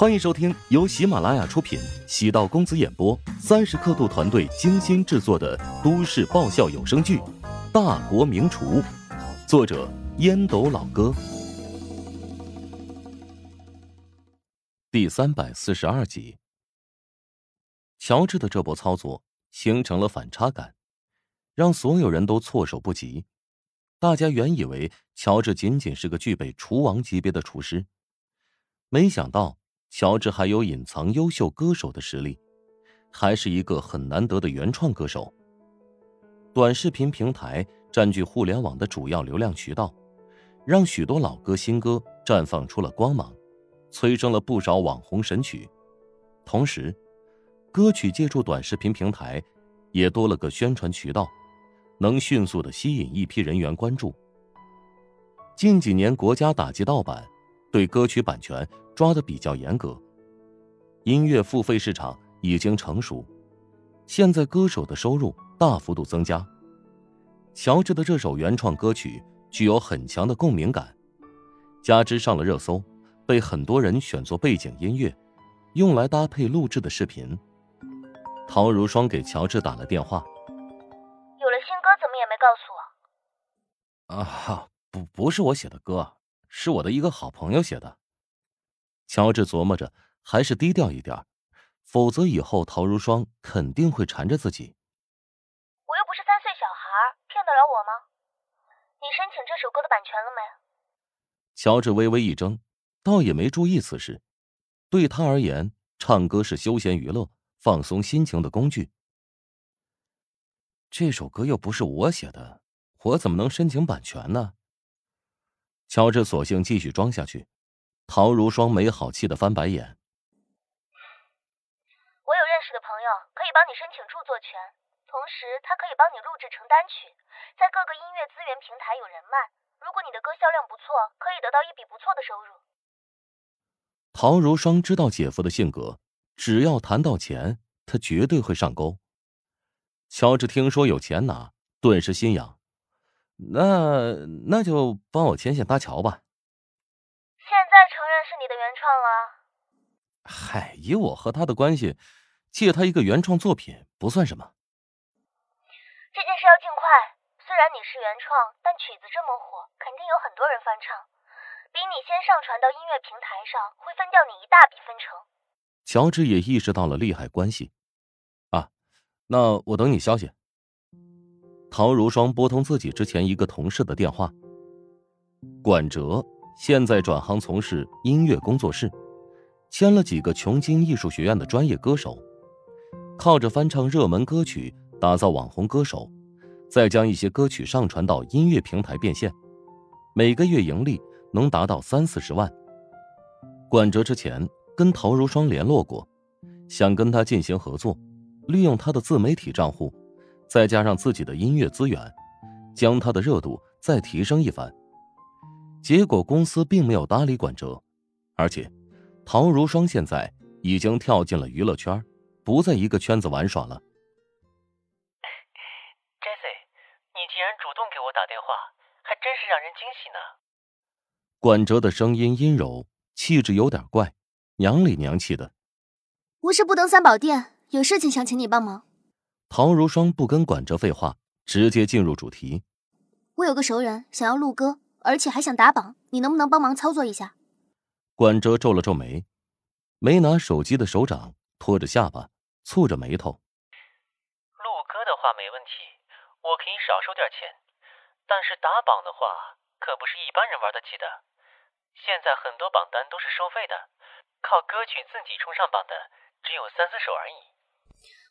欢迎收听由喜马拉雅出品、喜道公子演播、三十刻度团队精心制作的都市爆笑有声剧《大国名厨》，作者烟斗老哥，第三百四十二集。乔治的这波操作形成了反差感，让所有人都措手不及。大家原以为乔治仅仅是个具备厨王级别的厨师，没想到。乔治还有隐藏优秀歌手的实力，还是一个很难得的原创歌手。短视频平台占据互联网的主要流量渠道，让许多老歌新歌绽放出了光芒，催生了不少网红神曲。同时，歌曲借助短视频平台，也多了个宣传渠道，能迅速的吸引一批人员关注。近几年，国家打击盗版。对歌曲版权抓的比较严格，音乐付费市场已经成熟，现在歌手的收入大幅度增加。乔治的这首原创歌曲具有很强的共鸣感，加之上了热搜，被很多人选作背景音乐，用来搭配录制的视频。陶如霜给乔治打了电话，有了新歌怎么也没告诉我？啊，不，不是我写的歌。是我的一个好朋友写的。乔治琢磨着，还是低调一点，否则以后陶如霜肯定会缠着自己。我又不是三岁小孩，骗得了我吗？你申请这首歌的版权了没？乔治微微一怔，倒也没注意此事。对他而言，唱歌是休闲娱乐、放松心情的工具。这首歌又不是我写的，我怎么能申请版权呢？乔治索性继续装下去，陶如霜没好气的翻白眼。我有认识的朋友可以帮你申请著作权，同时他可以帮你录制成单曲，在各个音乐资源平台有人脉。如果你的歌销量不错，可以得到一笔不错的收入。陶如霜知道姐夫的性格，只要谈到钱，他绝对会上钩。乔治听说有钱拿，顿时心痒。那那就帮我牵线搭桥吧。承认是你的原创了？嗨，以我和他的关系，借他一个原创作品不算什么。这件事要尽快。虽然你是原创，但曲子这么火，肯定有很多人翻唱。比你先上传到音乐平台上，会分掉你一大笔分成。乔治也意识到了利害关系。啊，那我等你消息。陶如霜拨通自己之前一个同事的电话。管哲现在转行从事音乐工作室，签了几个琼京艺术学院的专业歌手，靠着翻唱热门歌曲打造网红歌手，再将一些歌曲上传到音乐平台变现，每个月盈利能达到三四十万。管哲之前跟陶如霜联络过，想跟他进行合作，利用他的自媒体账户。再加上自己的音乐资源，将他的热度再提升一番。结果公司并没有搭理管哲，而且陶如霜现在已经跳进了娱乐圈，不在一个圈子玩耍了。Jesse，你竟然主动给我打电话，还真是让人惊喜呢。管哲的声音阴柔，气质有点怪，娘里娘气的。无事不登三宝殿，有事情想请你帮忙。陶如霜不跟管哲废话，直接进入主题。我有个熟人想要录歌，而且还想打榜，你能不能帮忙操作一下？管哲皱了皱眉，没拿手机的手掌托着下巴，蹙着眉头。录歌的话没问题，我可以少收点钱，但是打榜的话可不是一般人玩得起的。现在很多榜单都是收费的，靠歌曲自己冲上榜的只有三四首而已。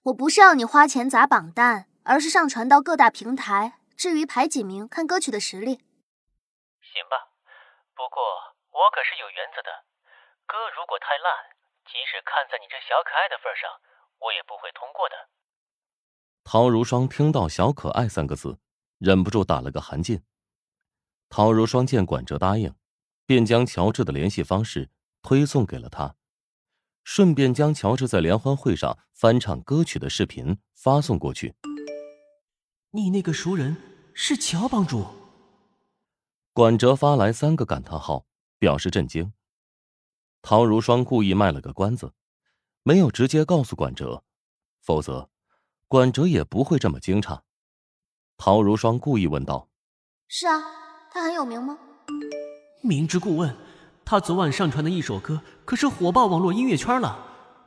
我不是要你花钱砸榜单，而是上传到各大平台。至于排几名，看歌曲的实力。行吧，不过我可是有原则的。歌如果太烂，即使看在你这小可爱的份上，我也不会通过的。陶如霜听到“小可爱”三个字，忍不住打了个寒噤。陶如霜见管哲答应，便将乔治的联系方式推送给了他。顺便将乔治在联欢会上翻唱歌曲的视频发送过去。你那个熟人是乔帮主？管哲发来三个感叹号，表示震惊。陶如霜故意卖了个关子，没有直接告诉管哲，否则管哲也不会这么惊诧。陶如霜故意问道：“是啊，他很有名吗？”明知故问。他昨晚上传的一首歌可是火爆网络音乐圈了，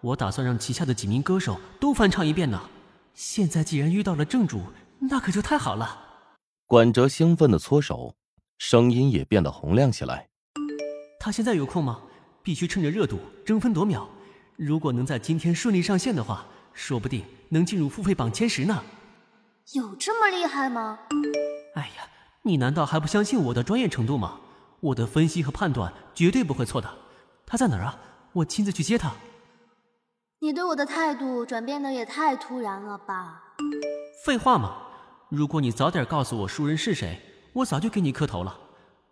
我打算让旗下的几名歌手都翻唱一遍呢。现在既然遇到了正主，那可就太好了。管哲兴奋的搓手，声音也变得洪亮起来。他现在有空吗？必须趁着热度争分夺秒。如果能在今天顺利上线的话，说不定能进入付费榜前十呢。有这么厉害吗？哎呀，你难道还不相信我的专业程度吗？我的分析和判断绝对不会错的。他在哪儿啊？我亲自去接他。你对我的态度转变的也太突然了吧？废话嘛！如果你早点告诉我熟人是谁，我早就给你磕头了。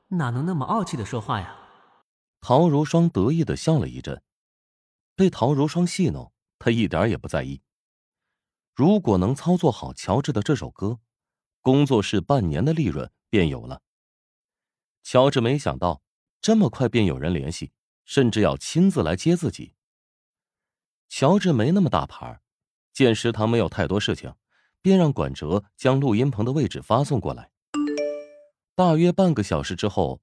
哪能那么傲气的说话呀？陶如霜得意的笑了一阵，被陶如霜戏弄，他一点也不在意。如果能操作好乔治的这首歌，工作室半年的利润便有了。乔治没想到这么快便有人联系，甚至要亲自来接自己。乔治没那么大牌，见食堂没有太多事情，便让管哲将录音棚的位置发送过来。大约半个小时之后，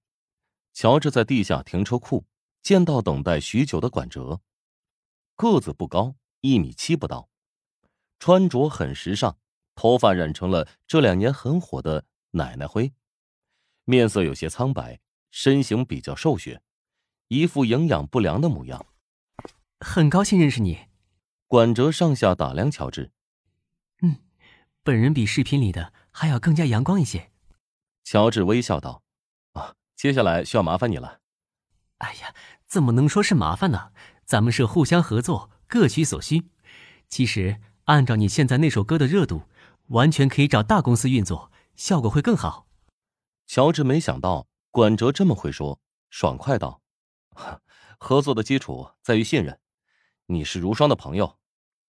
乔治在地下停车库见到等待许久的管哲，个子不高，一米七不到，穿着很时尚，头发染成了这两年很火的奶奶灰。面色有些苍白，身形比较瘦削，一副营养不良的模样。很高兴认识你，管哲上下打量乔治。嗯，本人比视频里的还要更加阳光一些。乔治微笑道：“啊，接下来需要麻烦你了。”哎呀，怎么能说是麻烦呢？咱们是互相合作，各取所需。其实按照你现在那首歌的热度，完全可以找大公司运作，效果会更好。乔治没想到管哲这么会说，爽快道：“合作的基础在于信任，你是如霜的朋友，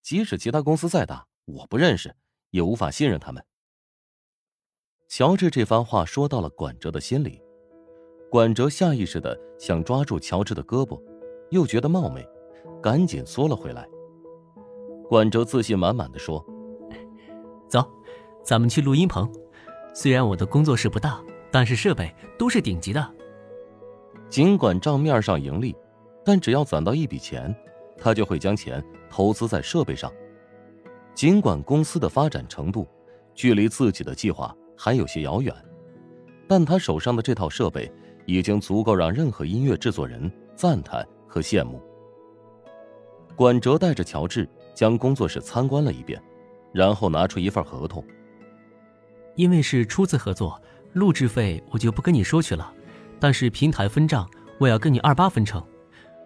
即使其他公司再大，我不认识，也无法信任他们。”乔治这番话说到了管哲的心里，管哲下意识的想抓住乔治的胳膊，又觉得冒昧，赶紧缩了回来。管哲自信满满的说：“走，咱们去录音棚，虽然我的工作室不大。”但是设备都是顶级的。尽管账面上盈利，但只要攒到一笔钱，他就会将钱投资在设备上。尽管公司的发展程度距离自己的计划还有些遥远，但他手上的这套设备已经足够让任何音乐制作人赞叹和羡慕。管哲带着乔治将工作室参观了一遍，然后拿出一份合同。因为是初次合作。录制费我就不跟你说去了，但是平台分账我要跟你二八分成。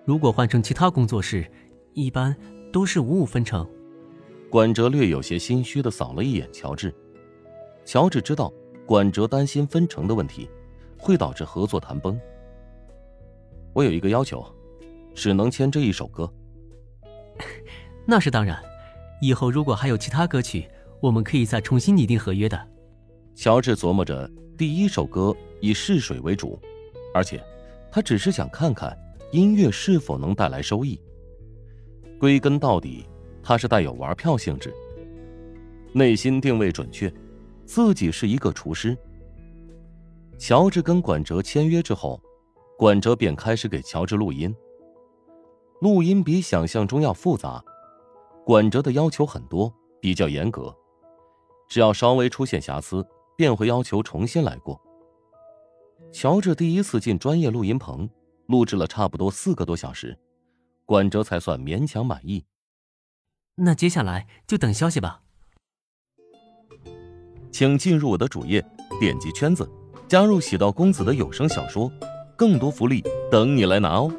如果换成其他工作室，一般都是五五分成。管哲略有些心虚的扫了一眼乔治，乔治知道管哲担心分成的问题会导致合作谈崩。我有一个要求，只能签这一首歌。那是当然，以后如果还有其他歌曲，我们可以再重新拟定合约的。乔治琢磨着。第一首歌以试水为主，而且他只是想看看音乐是否能带来收益。归根到底，他是带有玩票性质。内心定位准确，自己是一个厨师。乔治跟管哲签约之后，管哲便开始给乔治录音。录音比想象中要复杂，管哲的要求很多，比较严格，只要稍微出现瑕疵。便会要求重新来过。乔治第一次进专业录音棚，录制了差不多四个多小时，管哲才算勉强满意。那接下来就等消息吧。请进入我的主页，点击圈子，加入喜道公子的有声小说，更多福利等你来拿哦。